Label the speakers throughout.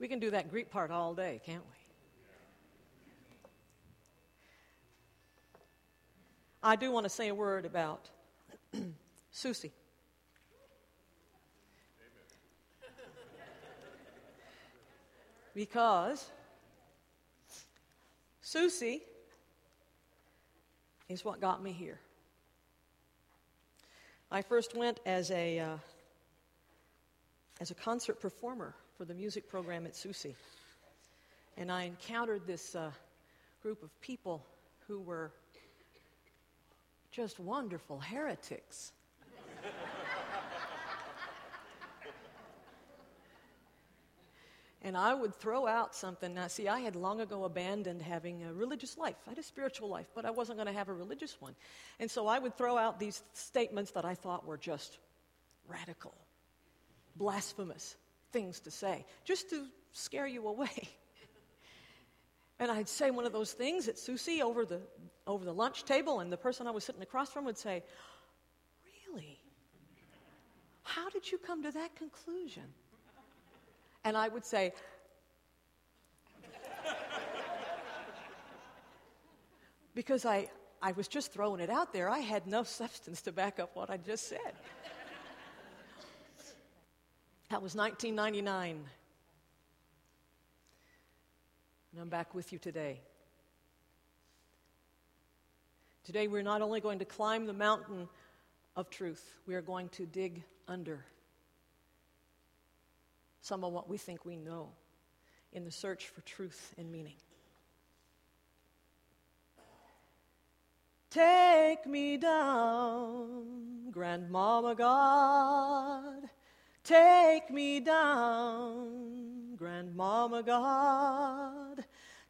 Speaker 1: We can do that Greek part all day, can't we? I do want to say a word about SUUSI. Because SUUSI is what got me here. I first went as a, uh, as a concert performer for the music program at SUUSI. And I encountered this uh, group of people who were just wonderful heretics. and I would throw out something. Now, see, I had long ago abandoned having a religious life. I had a spiritual life, but I wasn't going to have a religious one. And so I would throw out these statements that I thought were just radical, blasphemous things to say, just to scare you away. and I'd say one of those things at SUUSI over the, over the lunch table, and the person I was sitting across from would say, Really? How did you come to that conclusion? And I would say, because I, I was just throwing it out there, I had no substance to back up what I just said. That was 1999. And I'm back with you today. Today, we're not only going to climb the mountain of truth, we are going to dig under some of what we think we know in the search for truth and meaning. Take me down, Grandmama God. Take me down, Grandmama God.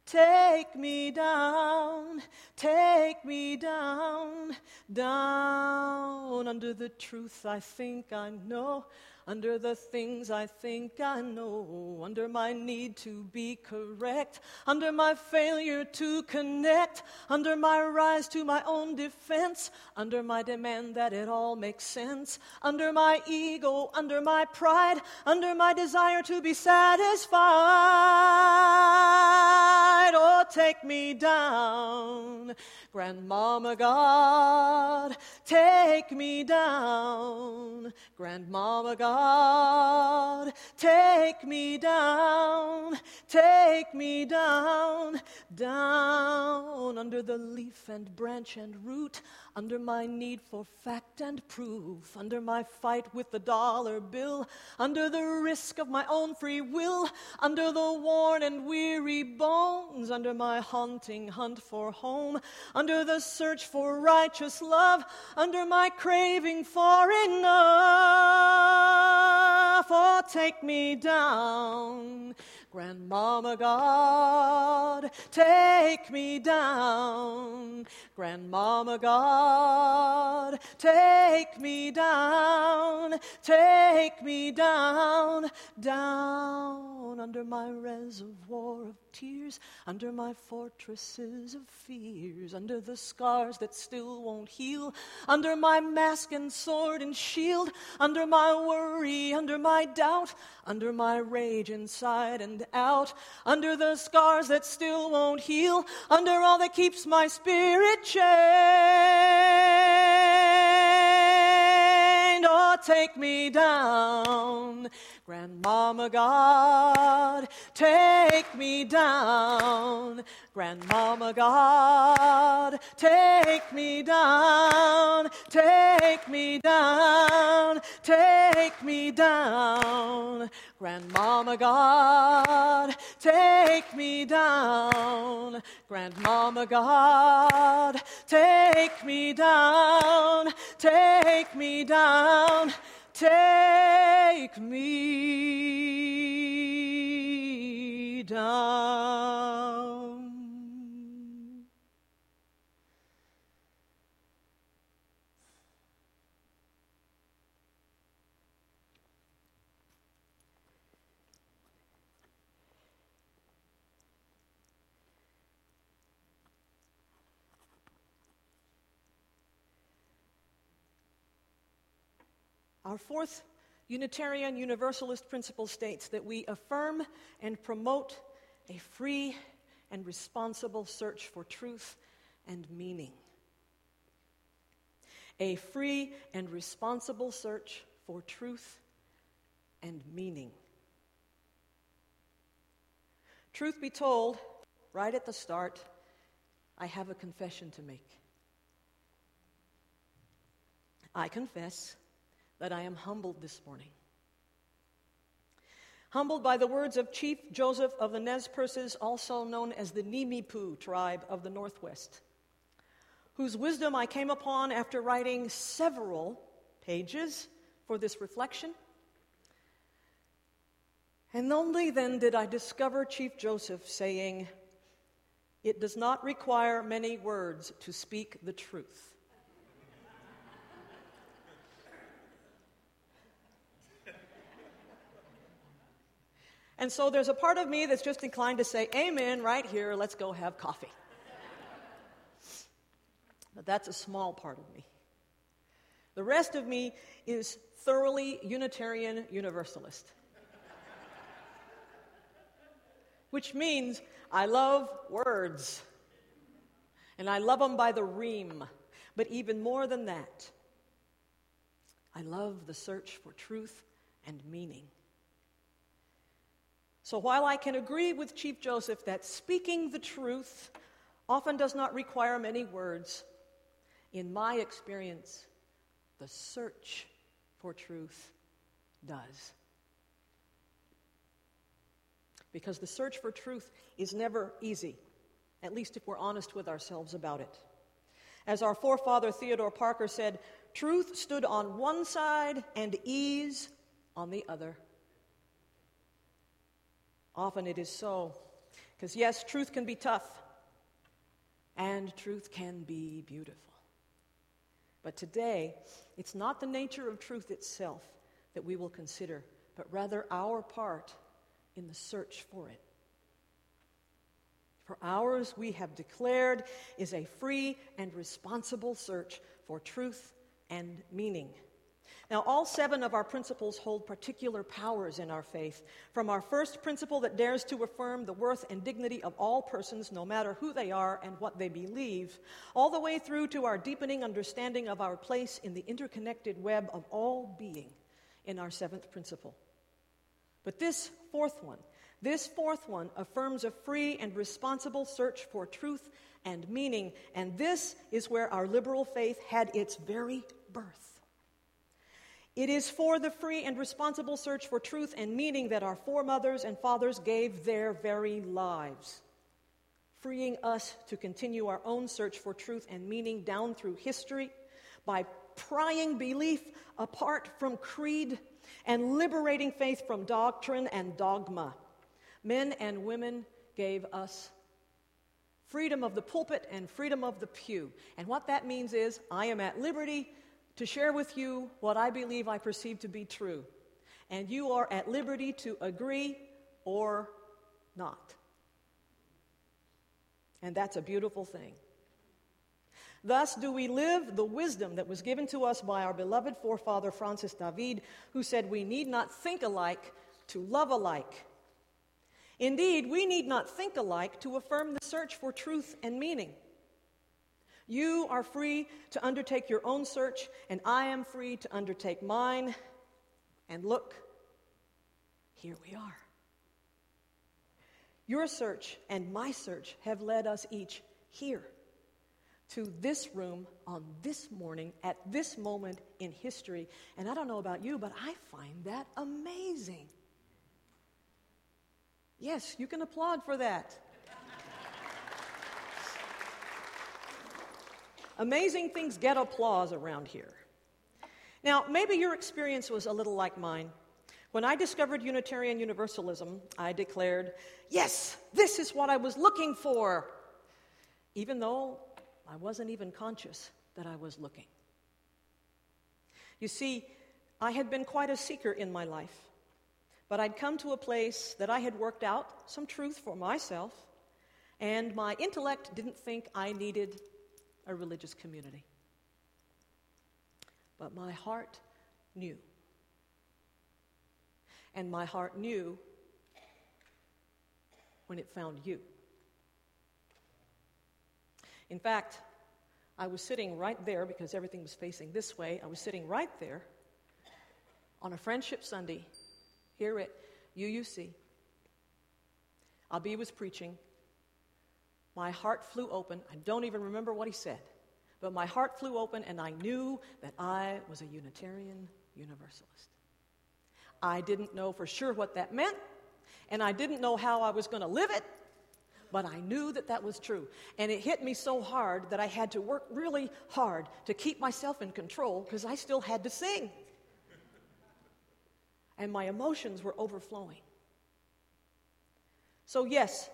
Speaker 1: Take me down, take me down, down under the truth I think I know under the things I think I know, under my need to be correct, under my failure to connect, under my rise to my own defense, under my demand that it all makes sense, under my ego, under my pride, under my desire to be satisfied. Oh, take me down, Grandmama God, take me down, Grandmama God. God, take me down, take me down, down under the leaf and branch and root, under my need for fact and proof, under my fight with the dollar bill, under the risk of my own free will, under the worn and weary bones, under my haunting hunt for home, under the search for righteous love, under my craving for enough for take me down. Grandmama God, take me down. Grandmama God, take me down. Take me down, down under my reservoir of tears, under my fortresses of fears, under the scars that still won't heal, under my mask and sword and shield, under my worry, under my doubt, under my rage inside and out, under the scars that still won't heal, under all that keeps my spirit chained. Take me down, Grandmama God, take me down. Grandmama God, take me down, take me down, take me down. Grandmama God, take me down. Grandmama God, take me down, take me down, take me Our fourth Unitarian Universalist principle states that we affirm and promote a free and responsible search for truth and meaning. A free and responsible search for truth and meaning. Truth be told, right at the start, I have a confession to make. I confess that I am humbled this morning. Humbled by the words of Chief Joseph of the Nez Perces, also known as the Nimiipuu tribe of the Northwest, whose wisdom I came upon after writing several pages for this reflection. And only then did I discover Chief Joseph saying, It does not require many words to speak the truth. And so there's a part of me that's just inclined to say, Amen, right here, let's go have coffee. But that's a small part of me. The rest of me is thoroughly Unitarian Universalist. Which means I love words. And I love them by the ream. But even more than that, I love the search for truth and meaning. So while I can agree with Chief Joseph that speaking the truth often does not require many words, in my experience, the search for truth does. Because the search for truth is never easy, at least if we're honest with ourselves about it. As our forefather Theodore Parker said, truth stood on one side and ease on the other. Often it is so. Because, yes, truth can be tough, and truth can be beautiful. But today, it's not the nature of truth itself that we will consider, but rather our part in the search for it. For ours, we have declared, is a free and responsible search for truth and meaning. Now, all seven of our principles hold particular powers in our faith. From our first principle that dares to affirm the worth and dignity of all persons, no matter who they are and what they believe, all the way through to our deepening understanding of our place in the interconnected web of all being in our seventh principle. But this fourth one, this fourth one affirms a free and responsible search for truth and meaning, and this is where our liberal faith had its very birth. It is for the free and responsible search for truth and meaning that our foremothers and fathers gave their very lives, freeing us to continue our own search for truth and meaning down through history by prying belief apart from creed and liberating faith from doctrine and dogma. Men and women gave us freedom of the pulpit and freedom of the pew. And what that means is I am at liberty to share with you what I believe I perceive to be true. And you are at liberty to agree or not. And that's a beautiful thing. Thus, do we live the wisdom that was given to us by our beloved forefather Francis David, who said we need not think alike to love alike. Indeed, we need not think alike to affirm the search for truth and meaning. You are free to undertake your own search, and I am free to undertake mine. And look, here we are. Your search and my search have led us each here to this room on this morning at this moment in history. And I don't know about you, but I find that amazing. Yes, you can applaud for that. Amazing things get applause around here. Now, maybe your experience was a little like mine. When I discovered Unitarian Universalism, I declared, Yes, this is what I was looking for, even though I wasn't even conscious that I was looking. You see, I had been quite a seeker in my life, but I'd come to a place that I had worked out some truth for myself, and my intellect didn't think I needed a religious community. But my heart knew. And my heart knew when it found you. In fact, I was sitting right there because everything was facing this way. I was sitting right there on a Friendship Sunday here at UUC. Abi was preaching. My heart flew open. I don't even remember what he said, but my heart flew open and I knew that I was a Unitarian Universalist. I didn't know for sure what that meant, and I didn't know how I was going to live it, but I knew that that was true. And it hit me so hard that I had to work really hard to keep myself in control because I still had to sing. And my emotions were overflowing. So, yes,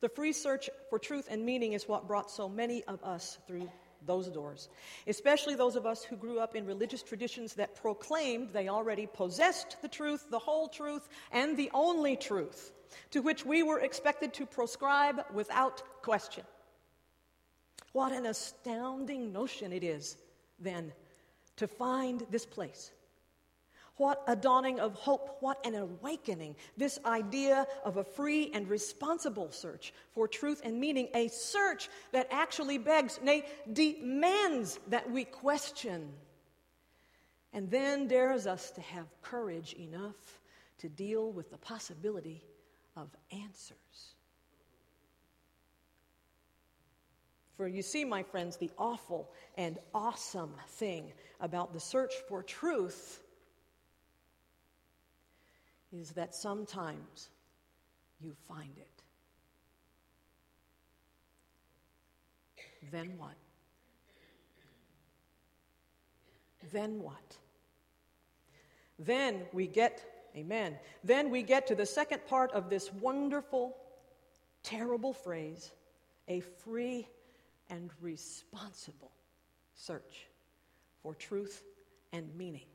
Speaker 1: the free search for truth and meaning is what brought so many of us through those doors, especially those of us who grew up in religious traditions that proclaimed they already possessed the truth, the whole truth, and the only truth, to which we were expected to proscribe without question. What an astounding notion it is, then, to find this place what a dawning of hope, what an awakening. This idea of a free and responsible search for truth and meaning, a search that actually begs, nay, demands that we question. And then dares us to have courage enough to deal with the possibility of answers. For you see, my friends, the awful and awesome thing about the search for truth is that sometimes you find it. Then what? Then what? Then we get, amen, then we get to the second part of this wonderful, terrible phrase a free and responsible search for truth and meaning.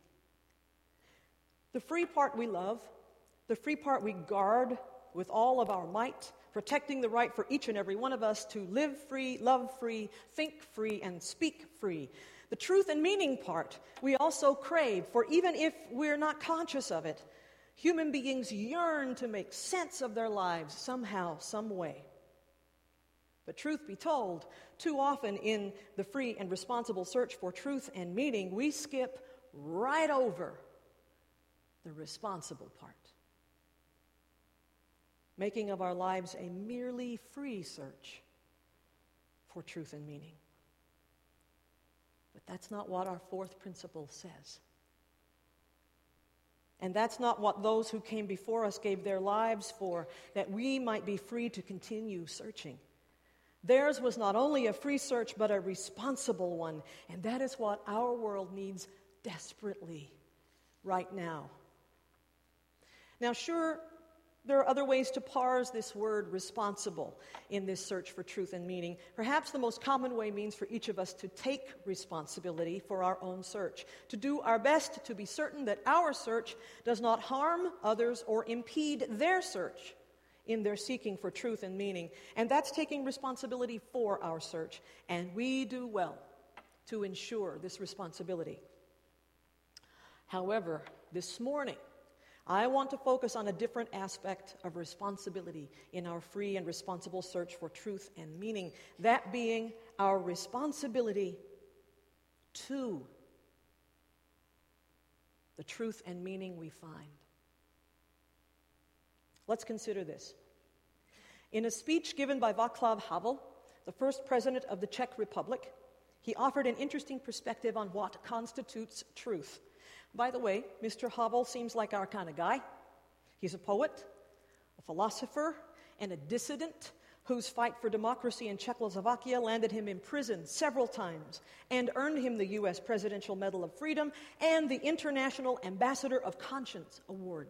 Speaker 1: The free part we love, the free part we guard with all of our might, protecting the right for each and every one of us to live free, love free, think free, and speak free. The truth and meaning part we also crave, for even if we're not conscious of it, human beings yearn to make sense of their lives somehow, some way. But truth be told, too often in the free and responsible search for truth and meaning, we skip right over the responsible part making of our lives a merely free search for truth and meaning. But that's not what our fourth principle says. And that's not what those who came before us gave their lives for, that we might be free to continue searching. Theirs was not only a free search, but a responsible one. And that is what our world needs desperately right now. Now, sure, there are other ways to parse this word responsible in this search for truth and meaning. Perhaps the most common way means for each of us to take responsibility for our own search, to do our best to be certain that our search does not harm others or impede their search in their seeking for truth and meaning. And that's taking responsibility for our search. And we do well to ensure this responsibility. However, this morning, I want to focus on a different aspect of responsibility in our free and responsible search for truth and meaning, that being our responsibility to the truth and meaning we find. Let's consider this. In a speech given by Václav Havel, the first president of the Czech Republic, he offered an interesting perspective on what constitutes truth. By the way, Mr. Havel seems like our kind of guy. He's a poet, a philosopher, and a dissident whose fight for democracy in Czechoslovakia landed him in prison several times and earned him the U.S. Presidential Medal of Freedom and the International Ambassador of Conscience Award.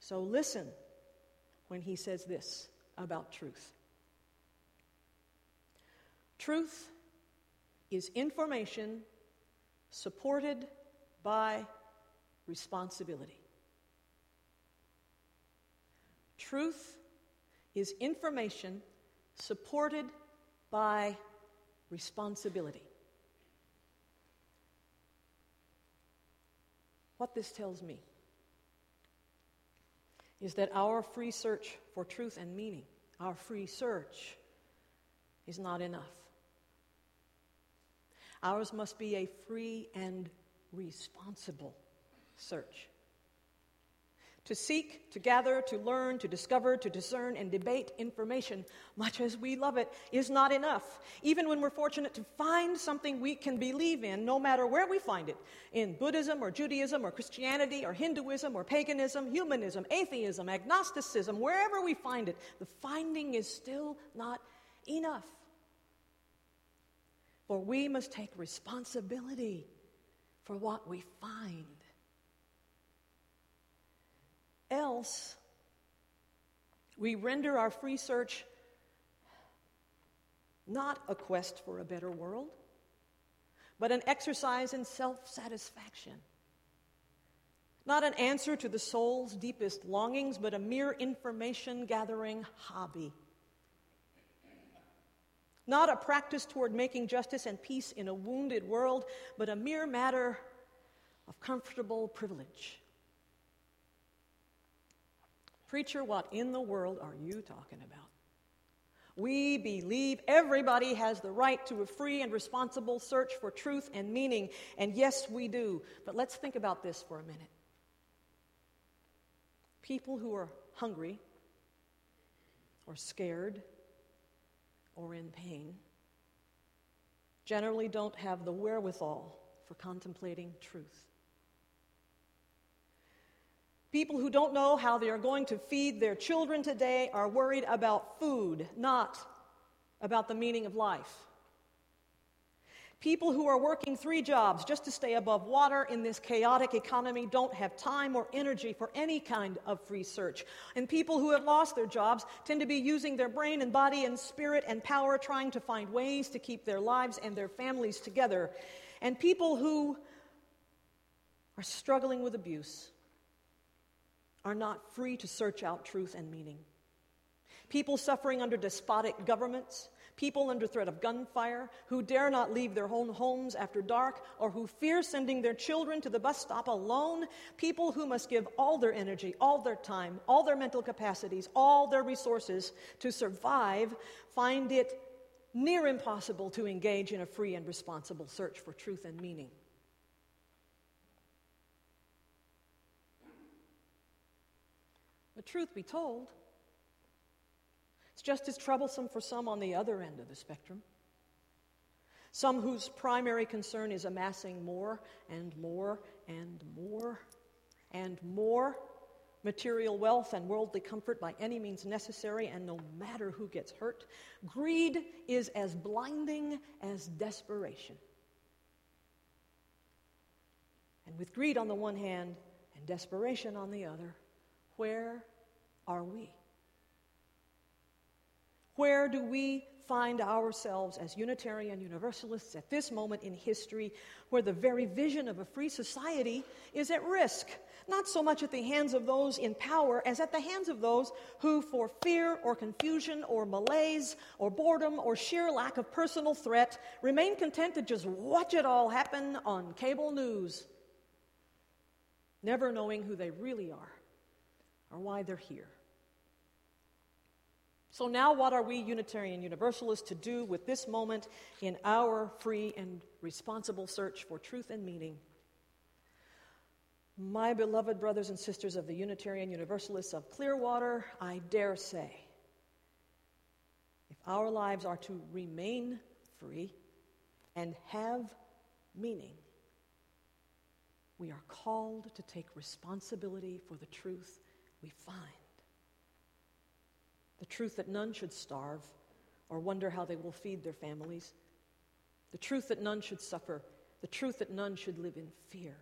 Speaker 1: So listen when he says this about truth truth is information supported by responsibility. Truth is information supported by responsibility. What this tells me is that our free search for truth and meaning, our free search, is not enough. Ours must be a free and responsible search to seek, to gather, to learn, to discover, to discern, and debate information, much as we love it, is not enough. Even when we're fortunate to find something we can believe in, no matter where we find it in Buddhism or Judaism or Christianity or Hinduism or paganism, humanism, atheism, agnosticism, wherever we find it, the finding is still not enough. For we must take responsibility for what we find. Else, we render our free search not a quest for a better world, but an exercise in self satisfaction. Not an answer to the soul's deepest longings, but a mere information gathering hobby. Not a practice toward making justice and peace in a wounded world, but a mere matter of comfortable privilege. Preacher, what in the world are you talking about? We believe everybody has the right to a free and responsible search for truth and meaning. And yes, we do. But let's think about this for a minute. People who are hungry or scared or in pain generally don't have the wherewithal for contemplating truth. People who don't know how they are going to feed their children today are worried about food, not about the meaning of life. People who are working three jobs just to stay above water in this chaotic economy don't have time or energy for any kind of free search. And people who have lost their jobs tend to be using their brain and body and spirit and power trying to find ways to keep their lives and their families together. And people who are struggling with abuse are not free to search out truth and meaning. People suffering under despotic governments, people under threat of gunfire, who dare not leave their own homes after dark, or who fear sending their children to the bus stop alone, people who must give all their energy, all their time, all their mental capacities, all their resources to survive, find it near impossible to engage in a free and responsible search for truth and meaning. But truth be told, just as troublesome for some on the other end of the spectrum. Some whose primary concern is amassing more and more and more and more material wealth and worldly comfort by any means necessary, and no matter who gets hurt. Greed is as blinding as desperation. And with greed on the one hand and desperation on the other, where are we? Where do we find ourselves as Unitarian Universalists at this moment in history where the very vision of a free society is at risk? Not so much at the hands of those in power as at the hands of those who, for fear or confusion or malaise or boredom or sheer lack of personal threat, remain content to just watch it all happen on cable news, never knowing who they really are or why they're here. So, now what are we Unitarian Universalists to do with this moment in our free and responsible search for truth and meaning? My beloved brothers and sisters of the Unitarian Universalists of Clearwater, I dare say, if our lives are to remain free and have meaning, we are called to take responsibility for the truth we find. The truth that none should starve or wonder how they will feed their families. The truth that none should suffer. The truth that none should live in fear.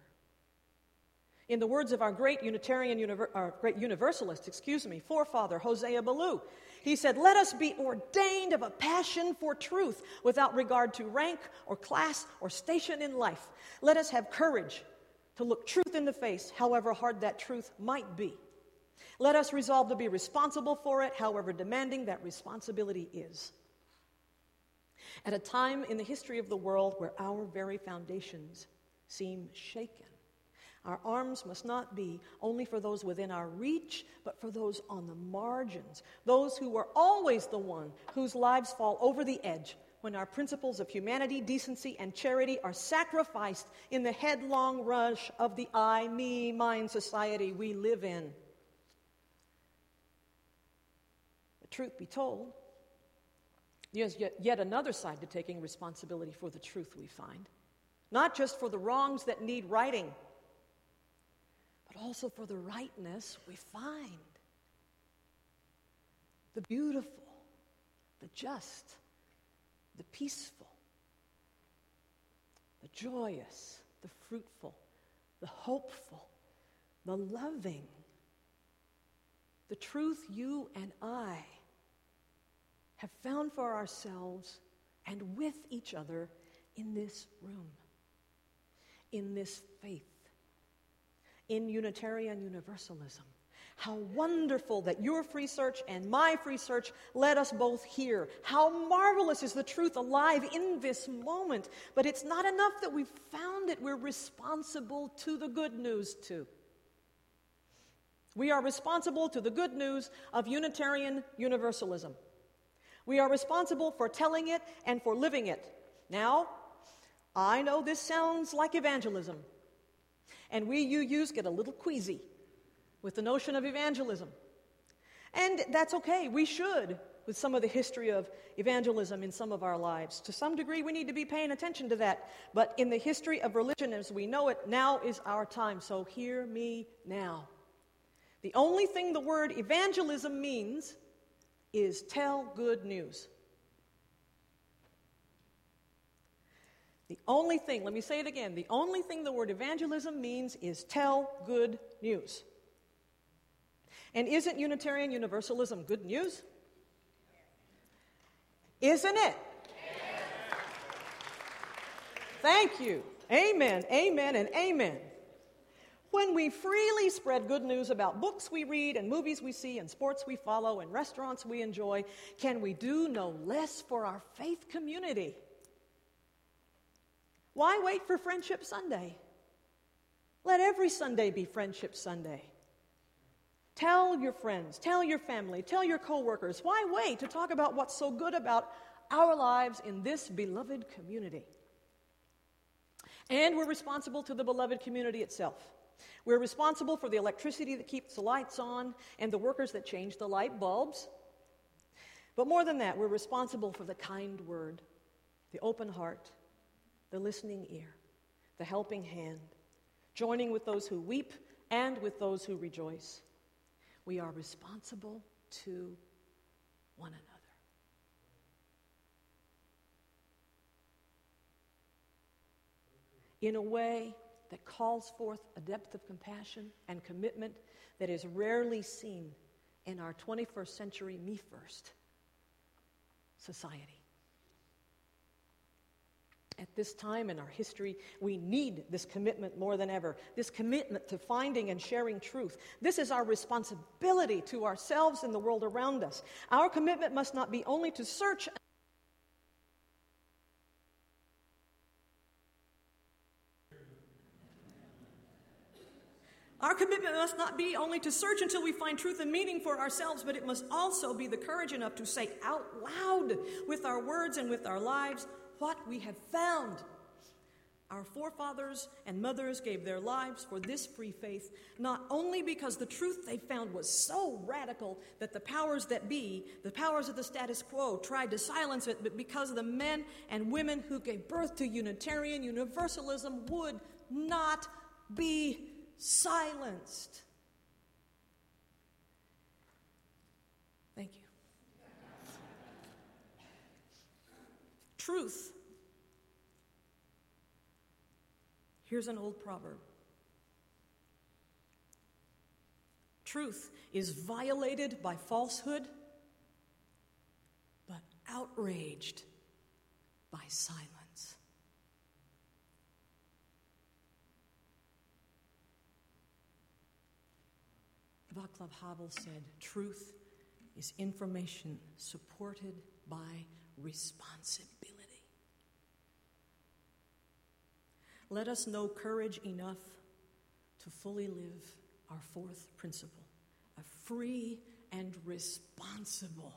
Speaker 1: In the words of our great Unitarian, our uh, great Universalist, excuse me, forefather Hosea Ballou, he said, Let us be ordained of a passion for truth without regard to rank or class or station in life. Let us have courage to look truth in the face, however hard that truth might be. Let us resolve to be responsible for it, however demanding that responsibility is. At a time in the history of the world where our very foundations seem shaken, Our arms must not be only for those within our reach, but for those on the margins, those who are always the one whose lives fall over the edge when our principles of humanity, decency, and charity are sacrificed in the headlong rush of the I, me, mine society we live in. The truth be told, there's yet, yet another side to taking responsibility for the truth we find, not just for the wrongs that need righting but also for the rightness we find. The beautiful, the just, the peaceful, the joyous, the fruitful, the hopeful, the loving. The truth you and I have found for ourselves and with each other in this room, in this faith in Unitarian Universalism. How wonderful that your free search and my free search led us both here. How marvelous is the truth alive in this moment. But it's not enough that we've found it, we're responsible to the good news too. We are responsible to the good news of Unitarian Universalism. We are responsible for telling it and for living it. Now, I know this sounds like evangelism. And we UUs get a little queasy with the notion of evangelism. And that's okay. We should, with some of the history of evangelism in some of our lives. To some degree, we need to be paying attention to that. But in the history of religion as we know it, now is our time. So hear me now. The only thing the word evangelism means is tell good news. The only thing, let me say it again, the only thing the word evangelism means is tell good news. And isn't Unitarian Universalism good news? Isn't it? Thank you. Amen, amen, and amen. When we freely spread good news about books we read and movies we see and sports we follow and restaurants we enjoy, can we do no less for our faith community? Why wait for Friendship Sunday? Let every Sunday be Friendship Sunday. Tell your friends, tell your family, tell your coworkers. Why wait to talk about what's so good about our lives in this beloved community? And we're responsible to the beloved community itself. We're responsible for the electricity that keeps the lights on and the workers that change the light bulbs. But more than that, we're responsible for the kind word, the open heart, the listening ear, the helping hand, joining with those who weep and with those who rejoice. We are responsible to one another. In a way that calls forth a depth of compassion and commitment that is rarely seen in our 21st century me first society. At this time in our history, we need this commitment more than ever. This commitment to finding and sharing truth. This is our responsibility to ourselves and the world around us. Our commitment must not be only to search. Our commitment must not be only to search until we find truth and meaning for ourselves, but it must also be the courage enough to say out loud with our words and with our lives, what we have found. Our forefathers and mothers gave their lives for this free faith, not only because the truth they found was so radical that the powers that be, the powers of the status quo, tried to silence it, but because the men and women who gave birth to Unitarian Universalism would not be silenced. Thank you. Truth Here's an old proverb Truth is violated by falsehood, but outraged by silence. Václav Havel said, Truth is information supported by responsibility. Let us know courage enough to fully live our fourth principle a free and responsible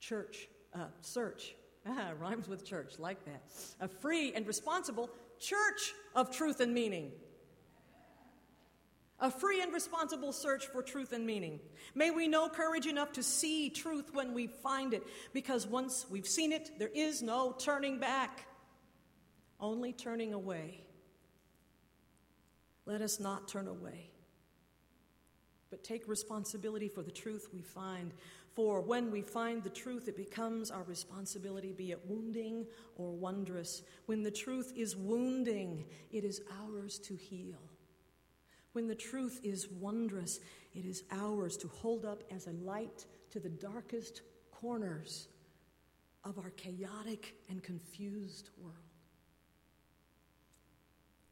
Speaker 1: church, uh, search. Ah, rhymes with church, like that. A free and responsible church of truth and meaning. A free and responsible search for truth and meaning. May we know courage enough to see truth when we find it, because once we've seen it, there is no turning back, only turning away. Let us not turn away, but take responsibility for the truth we find. For when we find the truth, it becomes our responsibility, be it wounding or wondrous. When the truth is wounding, it is ours to heal. When the truth is wondrous, it is ours to hold up as a light to the darkest corners of our chaotic and confused world.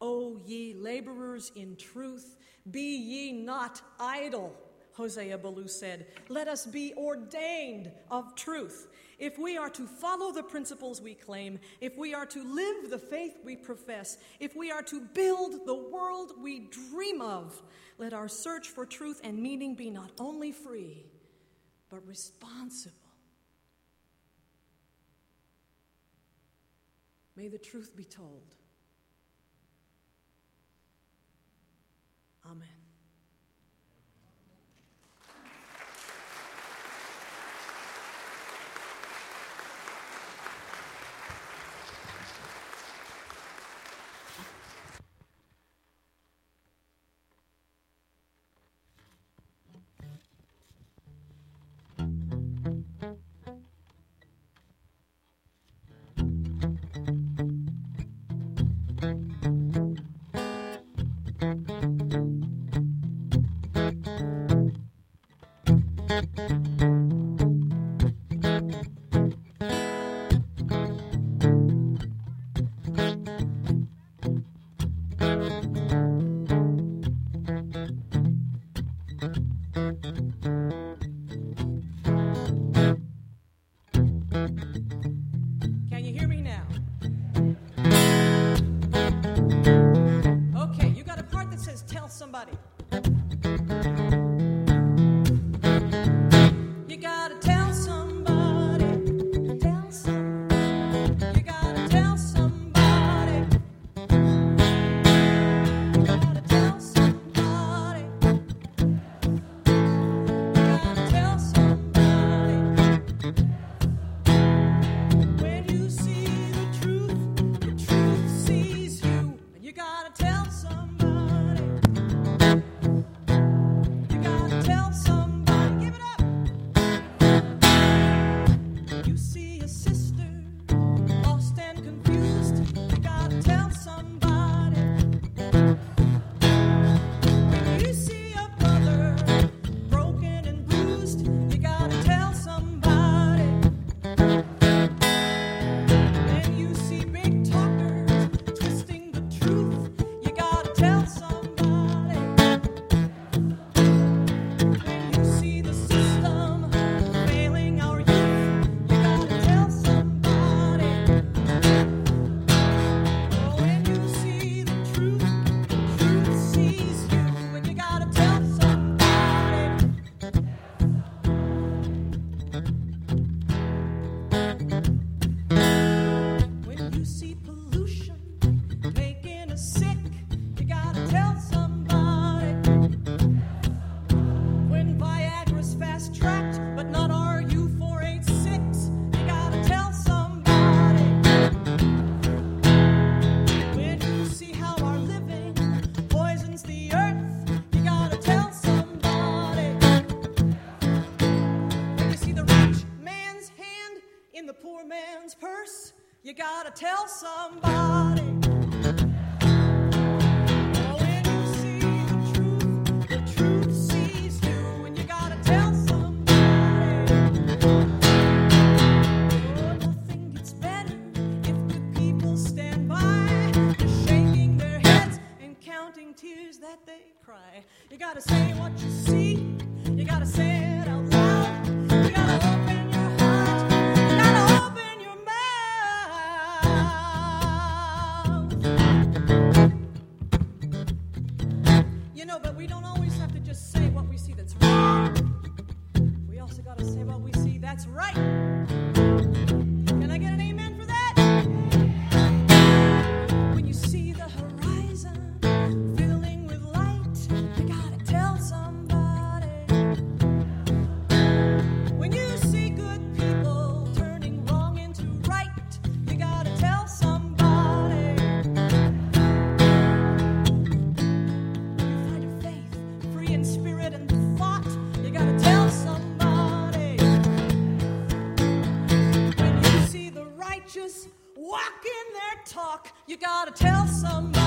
Speaker 1: O ye laborers in truth, be ye not idle. Hosea Ballou said, Let us be ordained of truth. If we are to follow the principles we claim, if we are to live the faith we profess, if we are to build the world we dream of, let our search for truth and meaning be not only free, but responsible. May the truth be told. Amen. you gotta tell somebody. You gotta tell somebody.